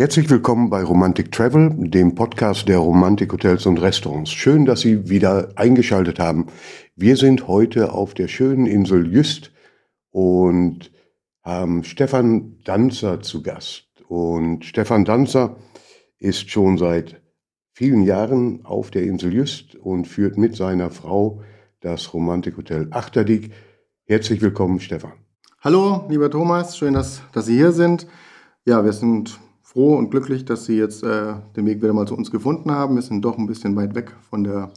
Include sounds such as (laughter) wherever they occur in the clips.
Herzlich willkommen bei Romantic Travel, dem Podcast der Romantik Hotels und Restaurants. Schön, dass Sie wieder eingeschaltet haben. Wir sind heute auf der schönen Insel Jüst und haben Stefan Danzer zu Gast. Und Stefan Danzer ist schon seit vielen Jahren auf der Insel Jüst und führt mit seiner Frau das Romantik Hotel Achterdiek. Herzlich willkommen, Stefan. Hallo, lieber Thomas, schön, dass, dass Sie hier sind. Ja, wir sind froh und glücklich, dass Sie jetzt äh, den Weg wieder mal zu uns gefunden haben. Wir sind doch ein bisschen weit weg von der,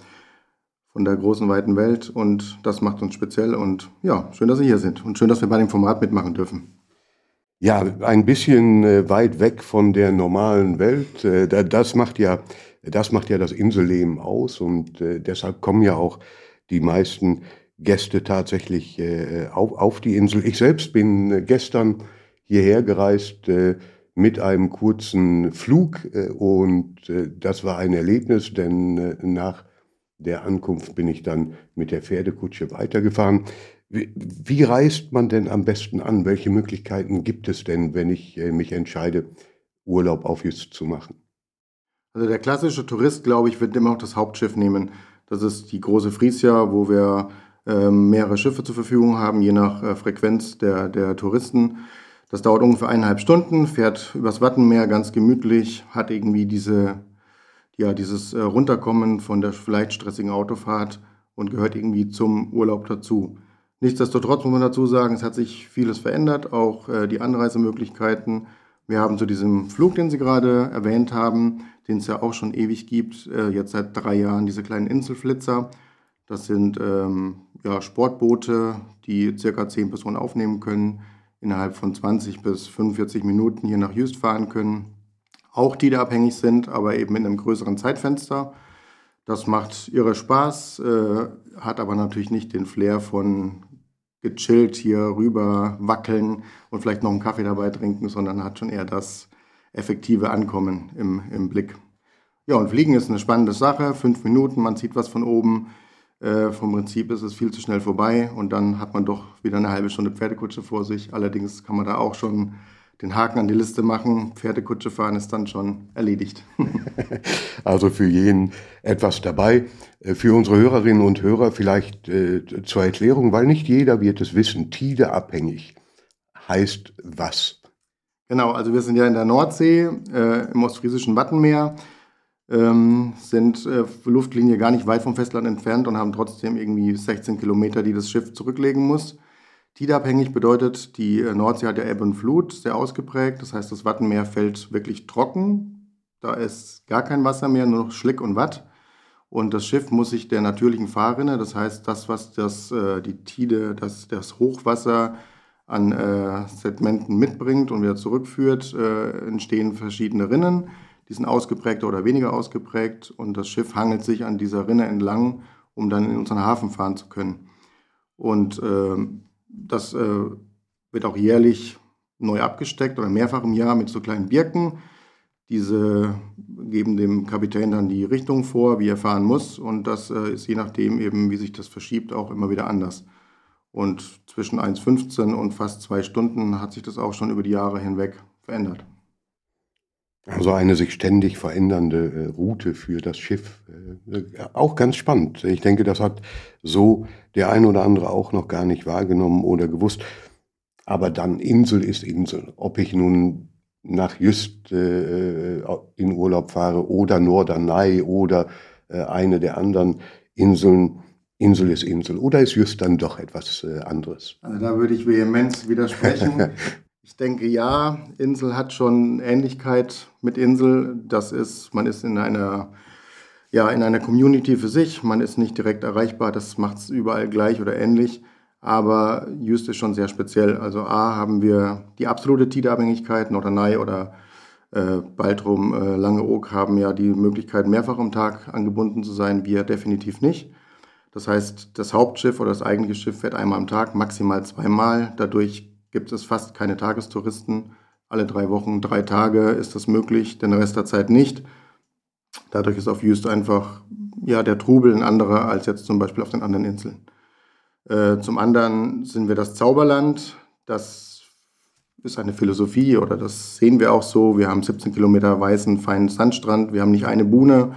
von der großen, weiten Welt und das macht uns speziell. Und ja, schön, dass Sie hier sind und schön, dass wir bei dem Format mitmachen dürfen. Ja, ein bisschen äh, weit weg von der normalen Welt. Äh, das macht ja, das macht ja das Inselleben aus und äh, deshalb kommen ja auch die meisten Gäste tatsächlich äh, auf, auf die Insel. Ich selbst bin äh, gestern hierher gereist mit einem kurzen Flug äh, und äh, das war ein Erlebnis, denn äh, nach der Ankunft bin ich dann mit der Pferdekutsche weitergefahren. Wie, reist man denn am besten an? Welche Möglichkeiten gibt es denn, wenn ich mich entscheide, Urlaub auf Just zu machen? Also der klassische Tourist, glaube ich, wird immer noch das Hauptschiff nehmen. Das ist die große Friesia, wo wir äh, mehrere Schiffe zur Verfügung haben, je nach Frequenz der, der Touristen. Das dauert ungefähr eineinhalb Stunden, fährt übers Wattenmeer ganz gemütlich, hat irgendwie diese, ja, dieses äh, Runterkommen von der vielleicht stressigen Autofahrt und gehört irgendwie zum Urlaub dazu. Nichtsdestotrotz muss man dazu sagen, es hat sich vieles verändert, auch äh, die Anreisemöglichkeiten. Wir haben zu diesem Flug, den Sie gerade erwähnt haben, den es ja auch schon ewig gibt, äh, jetzt seit drei Jahren diese kleinen Inselflitzer. Das sind ähm, ja, Sportboote, die circa zehn Personen aufnehmen können innerhalb von 20 bis 45 Minuten hier nach Just fahren können. Auch die da abhängig sind, aber eben in einem größeren Zeitfenster. Das macht irre Spaß, äh, hat aber natürlich nicht den Flair von gechillt hier rüber wackeln und vielleicht noch einen Kaffee dabei trinken, sondern hat schon eher das effektive Ankommen im, im Blick. Ja, und Fliegen ist eine spannende Sache. Fünf Minuten, man sieht was von oben. Äh, vom Prinzip ist es viel zu schnell vorbei und dann hat man doch wieder eine halbe Stunde Pferdekutsche vor sich. Allerdings kann man da auch schon den Haken an die Liste machen. Pferdekutsche fahren ist dann schon erledigt. (laughs) also für jeden etwas dabei. Äh, für unsere Hörerinnen und Hörer vielleicht äh, zur Erklärung, weil nicht jeder wird es wissen. Tide abhängig heißt was? Genau, also wir sind ja in der Nordsee, äh, im ostfriesischen Wattenmeer ähm, sind äh, Luftlinie gar nicht weit vom Festland entfernt und haben trotzdem irgendwie 16 Kilometer, die das Schiff zurücklegen muss. Tidabhängig bedeutet, die äh, Nordsee hat ja Ebbe und Flut, sehr ausgeprägt. Das heißt, das Wattenmeer fällt wirklich trocken. Da ist gar kein Wasser mehr, nur noch Schlick und Watt. Und das Schiff muss sich der natürlichen Fahrrinne, das heißt, das, was das, äh, die Tide, das, das Hochwasser an äh, Segmenten mitbringt und wieder zurückführt, äh, entstehen verschiedene Rinnen. Die sind ausgeprägter oder weniger ausgeprägt und das Schiff hangelt sich an dieser Rinne entlang, um dann in unseren Hafen fahren zu können. Und äh, das äh, wird auch jährlich neu abgesteckt oder mehrfach im Jahr mit so kleinen Birken. Diese geben dem Kapitän dann die Richtung vor, wie er fahren muss. Und das äh, ist je nachdem eben, wie sich das verschiebt, auch immer wieder anders. Und zwischen 1,15 und fast zwei Stunden hat sich das auch schon über die Jahre hinweg verändert. Also eine sich ständig verändernde äh, Route für das Schiff. Äh, auch ganz spannend. Ich denke, das hat so der ein oder andere auch noch gar nicht wahrgenommen oder gewusst. Aber dann Insel ist Insel. Ob ich nun nach Jüst äh, in Urlaub fahre oder Norderney oder äh, eine der anderen Inseln, Insel ist Insel. Oder ist Jüst dann doch etwas äh, anderes? Also da würde ich vehement widersprechen. (laughs) Ich denke ja, Insel hat schon Ähnlichkeit mit Insel. Das ist, man ist in einer, ja, in einer Community für sich, man ist nicht direkt erreichbar, das macht es überall gleich oder ähnlich. Aber Just ist schon sehr speziell. Also A haben wir die absolute Tide-Abhängigkeit, Norderney oder äh, Baltrum, äh, Langeoog haben ja die Möglichkeit, mehrfach am Tag angebunden zu sein, wir definitiv nicht. Das heißt, das Hauptschiff oder das eigentliche Schiff fährt einmal am Tag, maximal zweimal. Dadurch gibt es fast keine Tagestouristen. Alle drei Wochen, drei Tage ist das möglich, den Rest der Zeit nicht. Dadurch ist auf Jüst einfach ja, der Trubel ein anderer als jetzt zum Beispiel auf den anderen Inseln. Äh, zum anderen sind wir das Zauberland. Das ist eine Philosophie oder das sehen wir auch so. Wir haben 17 Kilometer weißen, feinen Sandstrand. Wir haben nicht eine Buhne.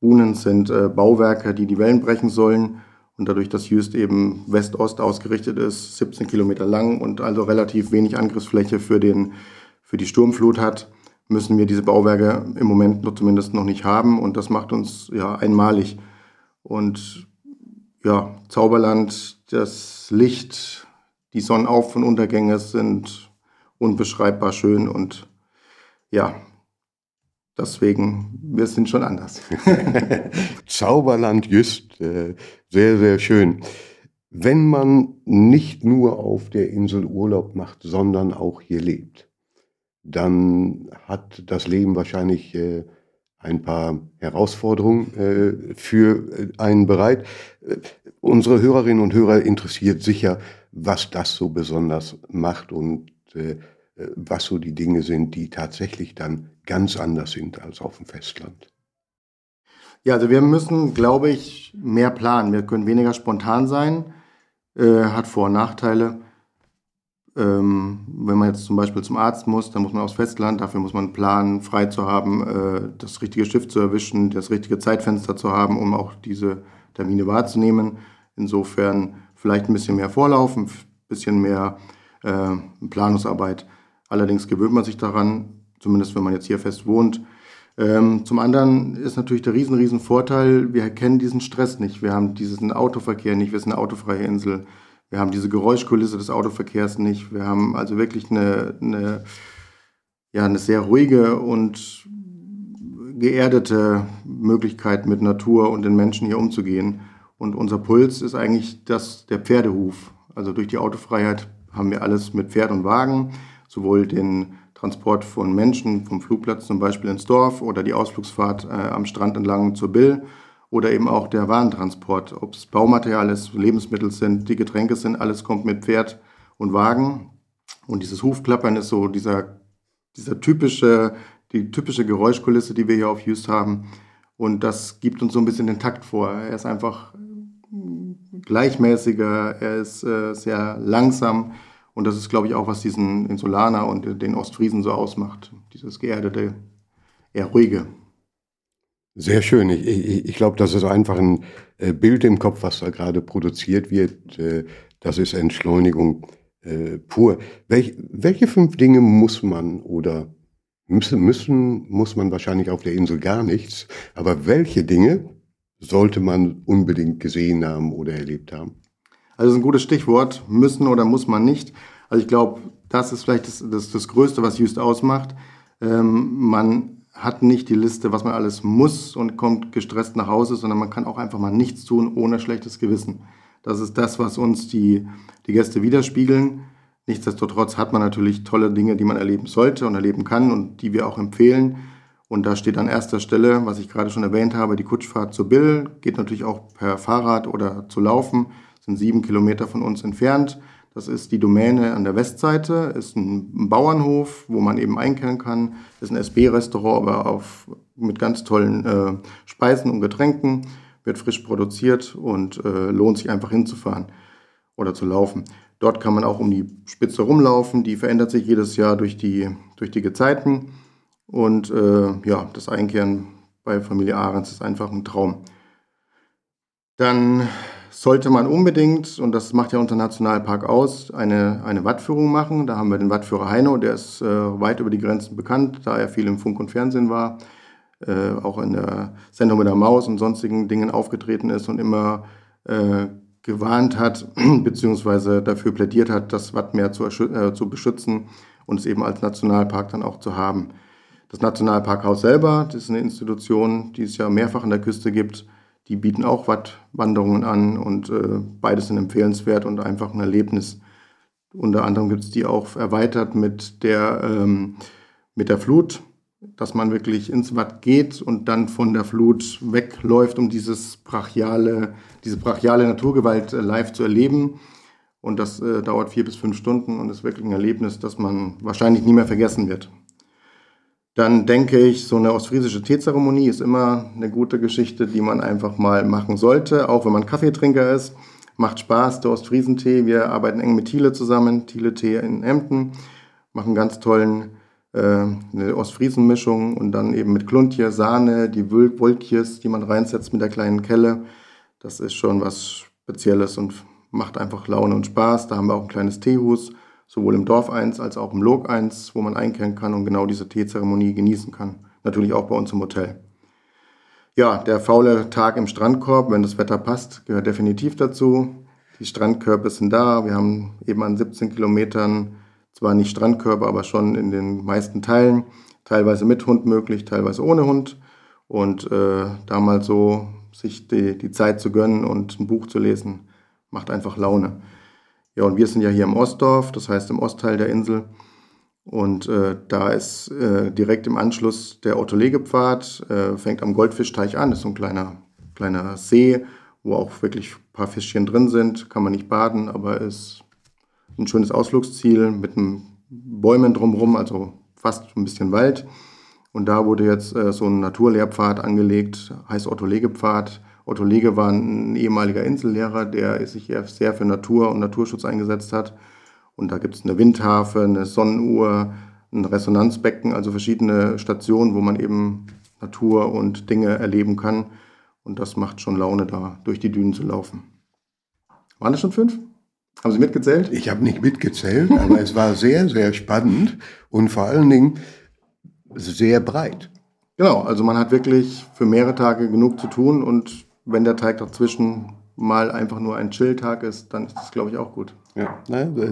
Buhnen sind äh, Bauwerke, die die Wellen brechen sollen. Und dadurch, dass Jüst eben West-Ost ausgerichtet ist, 17 Kilometer lang und also relativ wenig Angriffsfläche für, den, für die Sturmflut hat, müssen wir diese Bauwerke im Moment noch zumindest noch nicht haben. Und das macht uns ja einmalig. Und ja, Zauberland, das Licht, die Sonnenauf- und Untergänge sind unbeschreibbar schön und ja, deswegen, wir sind schon anders. (laughs) Zauberland Jüst, äh, sehr, sehr schön. Wenn man nicht nur auf der Insel Urlaub macht, sondern auch hier lebt, dann hat das Leben wahrscheinlich äh, ein paar Herausforderungen äh, für einen bereit. Unsere Hörerinnen und Hörer interessiert sicher, was das so besonders macht und was so die Dinge sind, die tatsächlich dann ganz anders sind als auf dem Festland. Ja, also wir müssen, glaube ich, mehr planen. Wir können weniger spontan sein. Äh, hat Vor- und Nachteile. Ähm, wenn man jetzt zum Beispiel zum Arzt muss, dann muss man aufs Festland. Dafür muss man planen, frei zu haben, äh, das richtige Schiff zu erwischen, das richtige Zeitfenster zu haben, um auch diese Termine wahrzunehmen. Insofern vielleicht ein bisschen mehr Vorlauf, ein bisschen mehr äh, Planungsarbeit. Allerdings gewöhnt man sich daran, zumindest wenn man jetzt hier fest wohnt. Ähm, zum anderen ist natürlich der riesen, riesen Vorteil, wir kennen diesen Stress nicht. Wir haben diesen Autoverkehr nicht, wir sind eine autofreie Insel. Wir haben diese Geräuschkulisse des Autoverkehrs nicht. Wir haben also wirklich eine, eine, ja, eine sehr ruhige und geerdete Möglichkeit, mit Natur und den Menschen hier umzugehen. Und unser Puls ist eigentlich das, der Pferdehuf. Also durch die Autofreiheit haben wir alles mit Pferd und Wagen sowohl den Transport von Menschen vom Flugplatz zum Beispiel ins Dorf oder die Ausflugsfahrt äh, am Strand entlang zur Bill oder eben auch der Warentransport, ob es Baumaterial ist, Lebensmittel sind, die Getränke sind, alles kommt mit Pferd und Wagen. Und dieses Hufklappern ist so dieser, dieser typische, die typische Geräuschkulisse, die wir hier auf Just haben. Und das gibt uns so ein bisschen den Takt vor. Er ist einfach gleichmäßiger, er ist äh, sehr langsam und das ist, glaube ich, auch, was diesen Insulaner und den Ostfriesen so ausmacht. Dieses geerdete, eher ruhige. Sehr schön. Ich, ich, ich glaube, das ist einfach ein äh, Bild im Kopf, was da gerade produziert wird. Äh, das ist Entschleunigung äh, pur. Welch, welche fünf Dinge muss man oder müssen, müssen, muss man wahrscheinlich auf der Insel gar nichts, aber welche Dinge sollte man unbedingt gesehen haben oder erlebt haben? Also das ist ein gutes Stichwort, müssen oder muss man nicht. Also ich glaube, das ist vielleicht das, das, das Größte, was Just ausmacht. Ähm, man hat nicht die Liste, was man alles muss und kommt gestresst nach Hause, sondern man kann auch einfach mal nichts tun ohne schlechtes Gewissen. Das ist das, was uns die, die Gäste widerspiegeln. Nichtsdestotrotz hat man natürlich tolle Dinge, die man erleben sollte und erleben kann und die wir auch empfehlen. Und da steht an erster Stelle, was ich gerade schon erwähnt habe, die Kutschfahrt zur Bill. Geht natürlich auch per Fahrrad oder zu laufen sind sieben Kilometer von uns entfernt. Das ist die Domäne an der Westseite, ist ein Bauernhof, wo man eben einkehren kann, ist ein SB-Restaurant, aber auf, mit ganz tollen äh, Speisen und Getränken, wird frisch produziert und äh, lohnt sich einfach hinzufahren oder zu laufen. Dort kann man auch um die Spitze rumlaufen, die verändert sich jedes Jahr durch die, durch die Gezeiten. Und äh, ja, das Einkehren bei Familie Ahrens ist einfach ein Traum. Dann sollte man unbedingt, und das macht ja unser Nationalpark aus, eine, eine Wattführung machen. Da haben wir den Wattführer Heino, der ist äh, weit über die Grenzen bekannt, da er viel im Funk und Fernsehen war, äh, auch in der Sendung mit der Maus und sonstigen Dingen aufgetreten ist und immer äh, gewarnt hat, (clears throat) beziehungsweise dafür plädiert hat, das Wattmeer zu, äh, zu beschützen und es eben als Nationalpark dann auch zu haben. Das Nationalparkhaus selber, das ist eine Institution, die es ja mehrfach an der Küste gibt, die bieten auch Wattwanderungen an und äh, beides sind empfehlenswert und einfach ein Erlebnis. Unter anderem gibt es die auch erweitert mit der, ähm, mit der Flut, dass man wirklich ins Watt geht und dann von der Flut wegläuft, um dieses brachiale, diese brachiale Naturgewalt äh, live zu erleben. Und das äh, dauert vier bis fünf Stunden und ist wirklich ein Erlebnis, das man wahrscheinlich nie mehr vergessen wird. Dann denke ich, so eine ostfriesische Teezeremonie ist immer eine gute Geschichte, die man einfach mal machen sollte, auch wenn man Kaffeetrinker ist. Macht Spaß, der Ostfriesentee. Wir arbeiten eng mit Thiele zusammen, Thiele Tee in Emden. machen ganz tollen äh, eine Ostfriesen-Mischung und dann eben mit Kluntje, Sahne, die Wolkjes, die man reinsetzt mit der kleinen Kelle. Das ist schon was Spezielles und macht einfach Laune und Spaß. Da haben wir auch ein kleines Teehus, sowohl im Dorf 1 als auch im Log 1, wo man einkehren kann und genau diese Teezeremonie genießen kann. Natürlich auch bei uns im Hotel. Ja, der faule Tag im Strandkorb, wenn das Wetter passt, gehört definitiv dazu. Die Strandkörbe sind da. Wir haben eben an 17 Kilometern zwar nicht Strandkörbe, aber schon in den meisten Teilen. Teilweise mit Hund möglich, teilweise ohne Hund. Und äh, da mal so sich die, die Zeit zu gönnen und ein Buch zu lesen, macht einfach Laune. Ja, und wir sind ja hier im Ostdorf, das heißt im Ostteil der Insel. Und äh, da ist äh, direkt im Anschluss der Ottolegepfad, äh, fängt am Goldfischteich an, das ist so ein kleiner, kleiner See, wo auch wirklich ein paar Fischchen drin sind. Kann man nicht baden, aber ist ein schönes Ausflugsziel mit Bäumen drumherum, also fast ein bisschen Wald. Und da wurde jetzt äh, so ein Naturlehrpfad angelegt, heißt Otto-Lege-Pfad. Otto Lege war ein ehemaliger Insellehrer, der sich sehr für Natur und Naturschutz eingesetzt hat. Und da gibt es eine Windharfe, eine Sonnenuhr, ein Resonanzbecken, also verschiedene Stationen, wo man eben Natur und Dinge erleben kann. Und das macht schon Laune, da durch die Dünen zu laufen. Waren das schon fünf? Haben Sie mitgezählt? Ich habe nicht mitgezählt, aber es war sehr, sehr spannend und vor allen Dingen sehr breit. Genau, also man hat wirklich für mehrere Tage genug zu tun und wenn der Teig dazwischen mal einfach nur ein Chill-Tag ist, dann ist das, glaube ich, auch gut. Ja,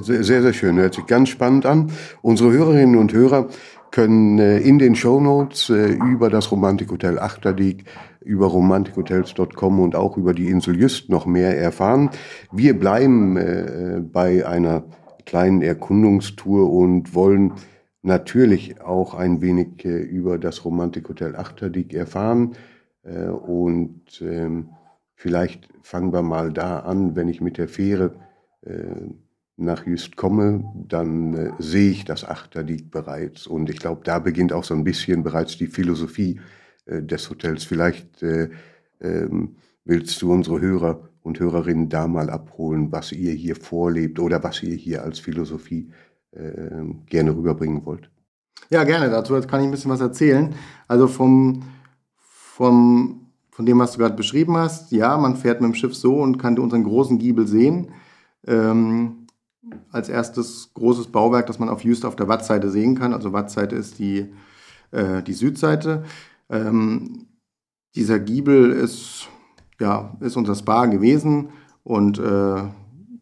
sehr, sehr schön. Hört sich ganz spannend an. Unsere Hörerinnen und Hörer können äh, in den Shownotes äh, über das Romantikhotel Achterdiek, über romantikhotels.com und auch über die Insel Jüst noch mehr erfahren. Wir bleiben äh, bei einer kleinen Erkundungstour und wollen natürlich auch ein wenig über das Romantikhotel Achterdiek erfahren. Und ähm, vielleicht fangen wir mal da an, wenn ich mit der Fähre nach Just komme, dann äh, sehe ich das Achterlied bereits. Und ich glaube, da beginnt auch so ein bisschen bereits die Philosophie äh, des Hotels. Vielleicht äh, ähm, willst du unsere Hörer und Hörerinnen da mal abholen, was ihr hier vorlebt oder was ihr hier als Philosophie ähm, gerne rüberbringen wollt. Ja, gerne. Dazu kann ich ein bisschen was erzählen. Also vom, vom, von dem, was du gerade beschrieben hast, ja, man fährt mit dem Schiff so und kann unseren großen Giebel sehen. Ähm, als erstes großes Bauwerk, das man auf Jüst auf der Wattseite sehen kann. Also Wattseite ist die, äh, die Südseite. Ähm, dieser Giebel ist, ja, ist unser Spa gewesen und äh,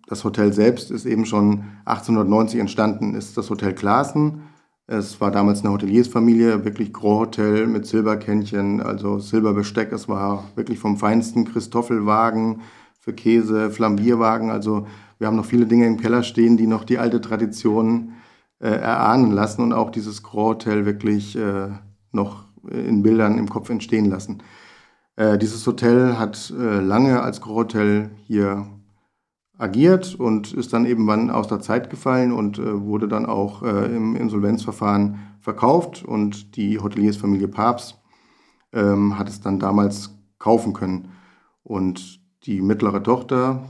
das Hotel selbst ist eben schon 1890 entstanden, ist das Hotel Klaassen. Es war damals eine Hoteliersfamilie, wirklich Gros Hotel mit Silberkännchen, also Silberbesteck. Es war wirklich vom feinsten Christoffelwagen für Käse, Flambierwagen, also wir haben noch viele Dinge im Keller stehen, die noch die alte Tradition äh, erahnen lassen und auch dieses Grand Hotel wirklich äh, noch in Bildern im Kopf entstehen lassen. Äh, dieses Hotel hat äh, lange als Grand Hotel hier agiert und ist dann irgendwann aus der Zeit gefallen und äh, wurde dann auch äh, im Insolvenzverfahren verkauft und die Hoteliersfamilie Papst ähm, hat es dann damals kaufen können. Und die mittlere Tochter,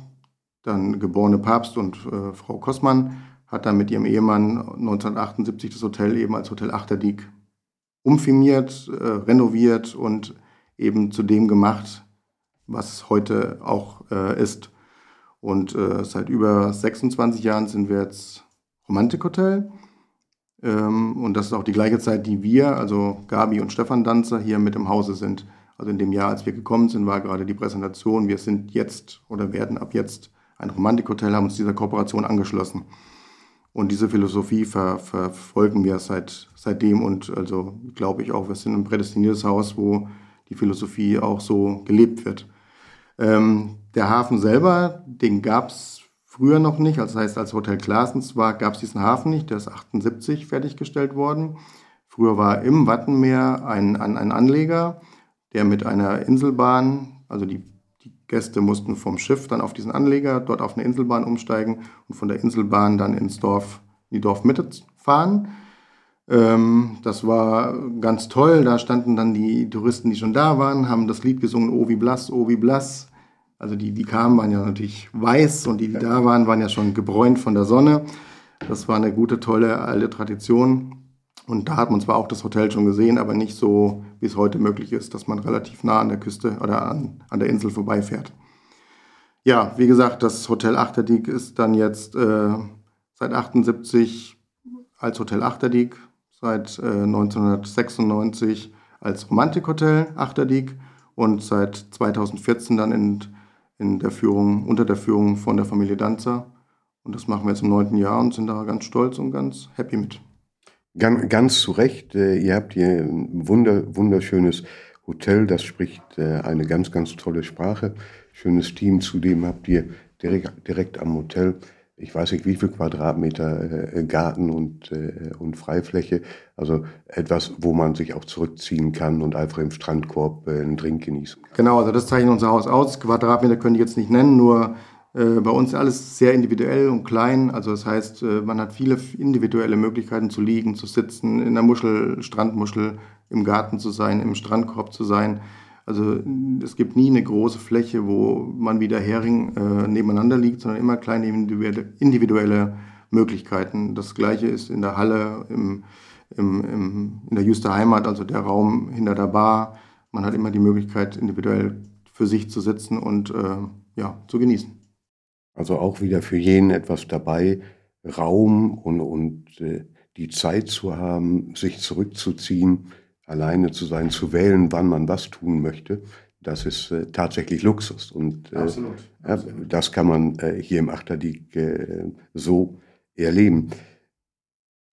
dann geborene Papst und äh, Frau Kossmann hat dann mit ihrem Ehemann 1978 das Hotel eben als Hotel Achterdiek umfirmiert, äh, renoviert und eben zu dem gemacht, was heute auch äh, ist. Und äh, seit über 26 Jahren sind wir jetzt Romantikhotel. Ähm, und das ist auch die gleiche Zeit, die wir, also Gabi und Stefan Danzer, hier mit im Hause sind. Also in dem Jahr, als wir gekommen sind, war gerade die Präsentation. Wir sind jetzt oder werden ab jetzt ein Romantikhotel, haben uns dieser Kooperation angeschlossen. Und diese Philosophie ver, verfolgen wir seit, seitdem und also glaube ich auch, wir sind ein prädestiniertes Haus, wo die Philosophie auch so gelebt wird. Ähm, der Hafen selber, den gab es früher noch nicht, also das heißt, als Hotel Klaasens war, gab es diesen Hafen nicht, der ist 78 fertiggestellt worden. Früher war im Wattenmeer ein, ein, Anleger, der mit einer Inselbahn, also die Gäste mussten vom Schiff dann auf diesen Anleger, dort auf eine Inselbahn umsteigen und von der Inselbahn dann ins Dorf, in die Dorfmitte fahren. Ähm, das war ganz toll. Da standen dann die Touristen, die schon da waren, haben das Lied gesungen, Oh wie blass, oh wie blass. Also die, die kamen, waren ja natürlich weiß und die, die da waren, waren ja schon gebräunt von der Sonne. Das war eine gute, tolle alte Tradition. Und da hat man zwar auch das Hotel schon gesehen, aber nicht so, wie es heute möglich ist, dass man relativ nah an der Küste oder an, an der Insel vorbeifährt. Ja, wie gesagt, das Hotel Achterdiek ist dann jetzt äh, seit 78 als Hotel Achterdiek, seit äh, 1996 als Romantikhotel Achterdiek und seit 2014 dann in, in der Führung, unter der Führung von der Familie Danzer. Und das machen wir jetzt im neunten Jahr und sind da ganz stolz und ganz happy mit. Ganz, ganz zu Recht, äh, ihr habt hier ein wunder, wunderschönes Hotel, das spricht äh, eine ganz, ganz tolle Sprache. Schönes Team, zudem habt ihr direkt, direkt am Hotel ich weiß nicht, wie viel Quadratmeter äh, Garten und, äh, und Freifläche. Also etwas, wo man sich auch zurückziehen kann und einfach im Strandkorb äh, einen Drink genießen kann. Genau, also das zeichnet unser Haus aus. Quadratmeter können ich jetzt nicht nennen, nur bei uns alles sehr individuell und klein. Also das heißt, man hat viele individuelle Möglichkeiten zu liegen, zu sitzen, in der Muschel, Strandmuschel, im Garten zu sein, im Strandkorb zu sein. Also es gibt nie eine große Fläche, wo man wie der Hering äh, nebeneinander liegt, sondern immer kleine individuelle, Möglichkeiten. Das gleiche ist in der Halle, im, im, im, in der Juster Heimat, also der Raum hinter der Bar. Man hat immer die Möglichkeit, individuell für sich zu sitzen und äh, ja, zu genießen. Also auch wieder für jeden etwas dabei, Raum und, und äh, die Zeit zu haben, sich zurückzuziehen, alleine zu sein, zu wählen, wann man was tun möchte, das ist äh, tatsächlich Luxus. Und äh, absolut, absolut. das kann man äh, hier im Achterdiek äh, so erleben.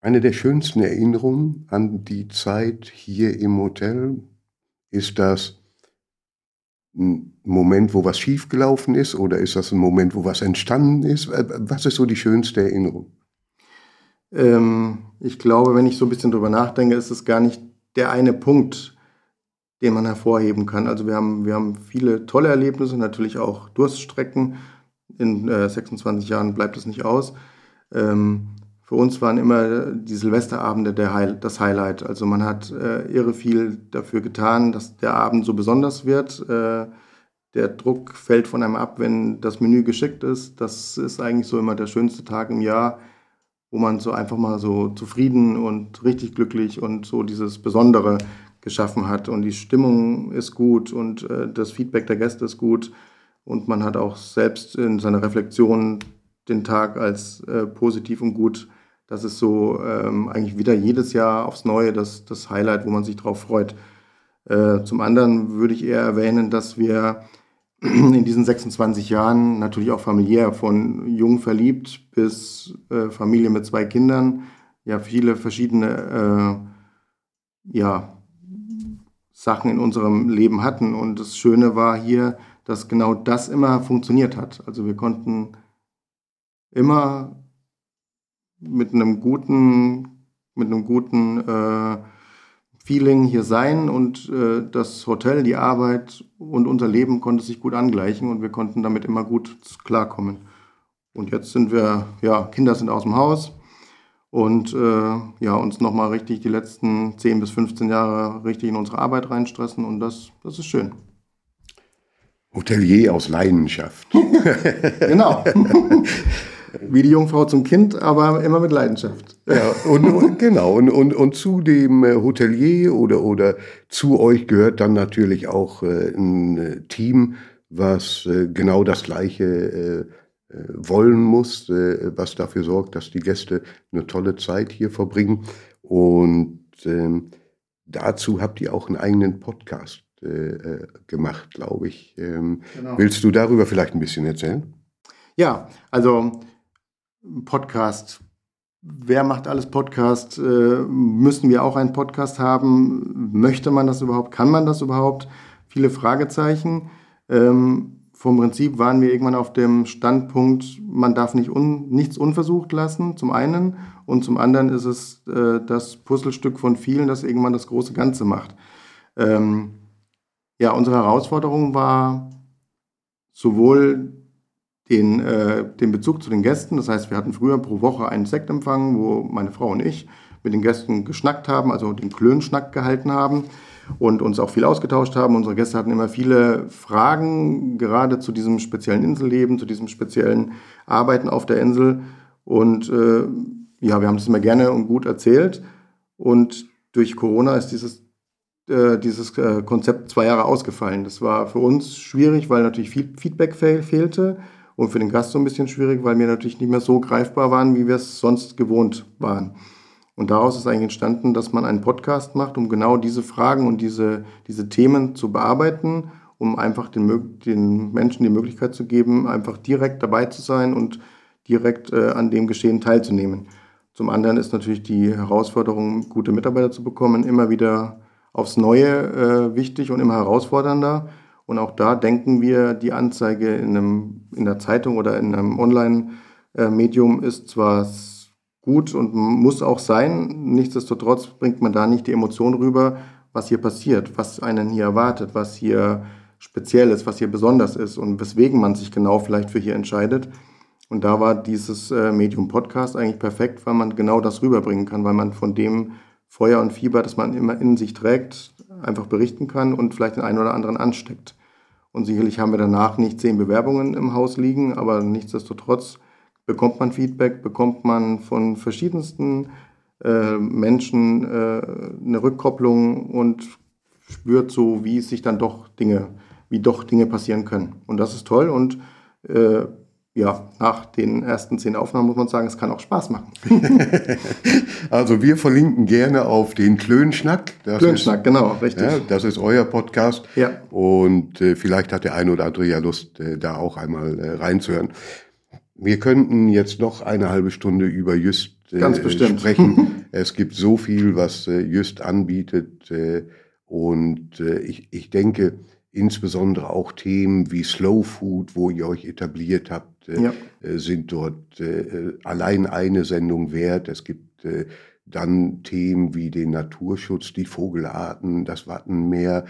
Eine der schönsten Erinnerungen an die Zeit hier im Hotel ist das ein Moment, wo was schiefgelaufen ist oder ist das ein Moment, wo was entstanden ist? Äh, was ist so die schönste Erinnerung? Ähm, ich glaube, wenn ich so ein bisschen drüber nachdenke, ist es gar nicht der eine Punkt, den man hervorheben kann. Also wir haben, wir haben viele tolle Erlebnisse, natürlich auch Durststrecken. In äh, 26 Jahren bleibt es nicht aus. Ähm, für uns waren immer die Silvesterabende Heil das Highlight. Also man hat äh, irre viel dafür getan, dass der Abend so besonders wird. Äh, der Druck fällt von einem ab, wenn das Menü geschickt ist. Das ist eigentlich so immer der schönste Tag im Jahr wo man so einfach mal so zufrieden und richtig glücklich und so dieses Besondere geschaffen hat. Und die Stimmung ist gut und äh, das Feedback der Gäste ist gut. Und man hat auch selbst in seiner Reflexion den Tag als äh, positiv und gut. Das ist so ähm, eigentlich wieder jedes Jahr aufs Neue das, das Highlight, wo man sich drauf freut. Äh, zum anderen würde ich eher erwähnen, dass wir in diesen 26 Jahren natürlich auch familiär, von jung verliebt bis äh, Familie mit zwei Kindern, ja viele verschiedene äh, ja, Sachen in unserem Leben hatten. Und das Schöne war hier, dass genau das immer funktioniert hat. Also wir konnten immer mit einem guten, mit einem guten äh, Feeling hier sein und äh, das Hotel, die Arbeit und unser Leben konnte sich gut angleichen und wir konnten damit immer gut klarkommen. Und jetzt sind wir, ja, Kinder sind aus dem Haus und äh, ja, uns nochmal richtig die letzten 10 bis 15 Jahre richtig in unsere Arbeit reinstressen und das, das ist schön. Hotelier aus Leidenschaft. (laughs) genau. (laughs) Wie die Jungfrau zum Kind, aber immer mit Leidenschaft. Ja, und, und genau. Und, und, und zu dem äh, Hotelier oder, oder zu euch gehört dann natürlich auch äh, ein äh, Team, was genau das Gleiche wollen muss, was dafür sorgt, dass die Gäste eine tolle Zeit hier verbringen. Und ähm, dazu habt ihr auch einen eigenen Podcast gemacht, glaube ich. Ähm, genau. Willst du darüber vielleicht ein bisschen erzählen? Ja, also Podcast. Wer macht alles Podcast? Äh, müssen wir auch einen Podcast haben? Möchte man das überhaupt? Kann man das überhaupt? Viele Fragezeichen. Ähm, vom Prinzip waren wir irgendwann auf dem Standpunkt, man darf nicht un, nichts unversucht lassen, zum einen. Und zum anderen ist es äh, das Puzzlestück von vielen, das irgendwann das große Ganze macht. Ähm, ja, unsere Herausforderung war sowohl den, äh, den Bezug zu den Gästen. Das heißt, wir hatten früher pro Woche einen Sektempfang, wo meine Frau und ich mit den Gästen geschnackt haben, also den Klönschnack gehalten haben und uns auch viel ausgetauscht haben. Unsere Gäste hatten immer viele Fragen, gerade zu diesem speziellen Inselleben, zu diesem speziellen Arbeiten auf der Insel. Und äh, ja, wir haben das immer gerne und gut erzählt. Und durch Corona ist dieses, äh, dieses äh, Konzept zwei Jahre ausgefallen. Das war für uns schwierig, weil natürlich viel Feedback fehl fehlte und für den Gast so ein bisschen schwierig, weil wir natürlich nicht mehr so greifbar waren, wie wir es sonst gewohnt waren. Und daraus ist eigentlich entstanden, dass man einen Podcast macht, um genau diese Fragen und diese, diese Themen zu bearbeiten, um einfach den, den Menschen die Möglichkeit zu geben, einfach direkt dabei zu sein und direkt äh, an dem Geschehen teilzunehmen. Zum anderen ist natürlich die Herausforderung, gute Mitarbeiter zu bekommen, immer wieder aufs Neue äh, wichtig und immer herausfordernder. Und auch da denken wir, die Anzeige in, einem, in der Zeitung oder in einem Online-Medium ist zwar gut und muss auch sein. Nichtsdestotrotz bringt man da nicht die Emotion rüber, was hier passiert, was einen hier erwartet, was hier speziell ist, was hier besonders ist und weswegen man sich genau vielleicht für hier entscheidet. Und da war dieses äh, Medium Podcast eigentlich perfekt, weil man genau das rüberbringen kann, weil man von dem Feuer und Fieber, das man immer in sich trägt, einfach berichten kann und vielleicht den einen oder anderen ansteckt. Und sicherlich haben wir danach nicht zehn Bewerbungen im Haus liegen, aber nichtsdestotrotz bekommt man Feedback, bekommt man von verschiedensten äh, Menschen äh, eine Rückkopplung und spürt so, wie sich dann doch Dinge, wie doch Dinge passieren können. Und das ist toll und äh, ja, nach den ersten zehn Aufnahmen muss man sagen, es kann auch Spaß machen. (laughs) also wir verlinken gerne auf den Klönschnack. Das Klönschnack, ist, genau, richtig. Ja, das ist euer Podcast. Ja. Und äh, vielleicht hat der eine oder andere ja Lust, äh, da auch einmal äh, reinzuhören. Wir könnten jetzt noch eine halbe Stunde über Just äh, sprechen. (laughs) es gibt so viel, was äh, Just anbietet. Äh, und ich, ich denke, insbesondere auch Themen wie Slow Food, wo ihr euch etabliert habt, ja. Äh, sind dort allein eine Sendung wert. Es gibt dann Themen wie den Naturschutz, die Vogelarten, das Wattenmeer.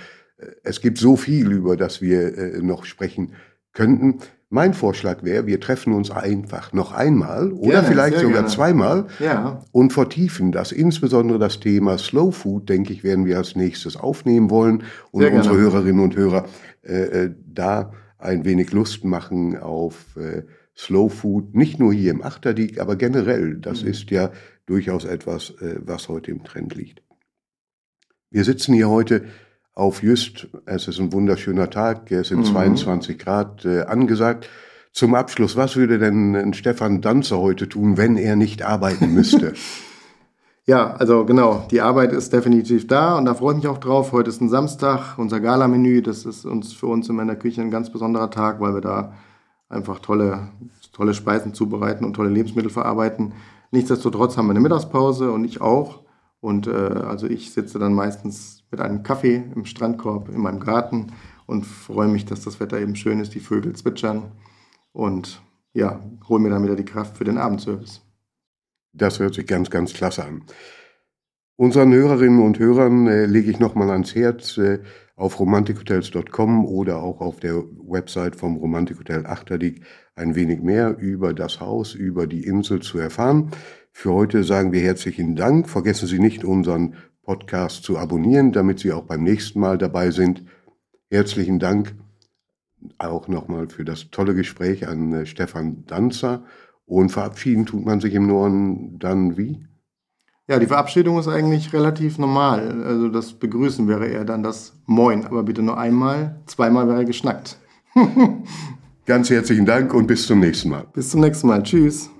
Es gibt so viel, über das wir noch sprechen könnten. Mein Vorschlag wäre, wir treffen uns einfach noch einmal oder gerne, vielleicht sogar gerne. zweimal ja. und vertiefen das. Insbesondere das Thema Slow Food, denke ich, werden wir als nächstes aufnehmen wollen und sehr unsere gerne. Hörerinnen und Hörer äh, äh, da ein wenig Lust machen auf äh, Slow Food, nicht nur hier im Achterdiek, aber generell. Das mhm. ist ja durchaus etwas, äh, was heute im Trend liegt. Wir sitzen hier heute auf Just. Es ist ein wunderschöner Tag, es sind mhm. 22 Grad äh, angesagt. Zum Abschluss, was würde denn Stefan Danzer heute tun, wenn er nicht arbeiten müsste? (laughs) ja, also genau, die Arbeit ist definitiv da und da freue ich mich auch drauf. Heute ist ein Samstag, unser Gala-Menü, das ist uns für uns in meiner Küche ein ganz besonderer Tag, weil wir da einfach tolle, tolle Speisen zubereiten und tolle Lebensmittel verarbeiten. Nichtsdestotrotz haben wir eine Mittagspause und ich auch. Und äh, also ich sitze dann meistens mit einem Kaffee im Strandkorb in meinem Garten und freue mich, dass das Wetter eben schön ist, die Vögel zwitschern und ja, hole mir dann wieder die Kraft für den Abendservice. Das hört sich ganz, ganz klasse an. Unseren Hörerinnen und Hörern äh, lege ich nochmal ans Herz, äh, auf romantikhotels.com oder auch auf der Website vom Romantikhotel Achterdiek ein wenig mehr über das Haus, über die Insel zu erfahren. Für heute sagen wir herzlichen Dank. Vergessen Sie nicht, unseren Podcast zu abonnieren, damit Sie auch beim nächsten Mal dabei sind. Herzlichen Dank auch nochmal für das tolle Gespräch an äh, Stefan Danzer. Und verabschieden tut man sich im Norden dann wie? Ja, die Verabschiedung ist eigentlich relativ normal. Also das Begrüßen wäre eher dann das Moin, aber bitte nur einmal, zweimal wäre geschnackt. (laughs) Ganz herzlichen Dank und bis zum nächsten Mal. Bis zum nächsten Mal. Tschüss.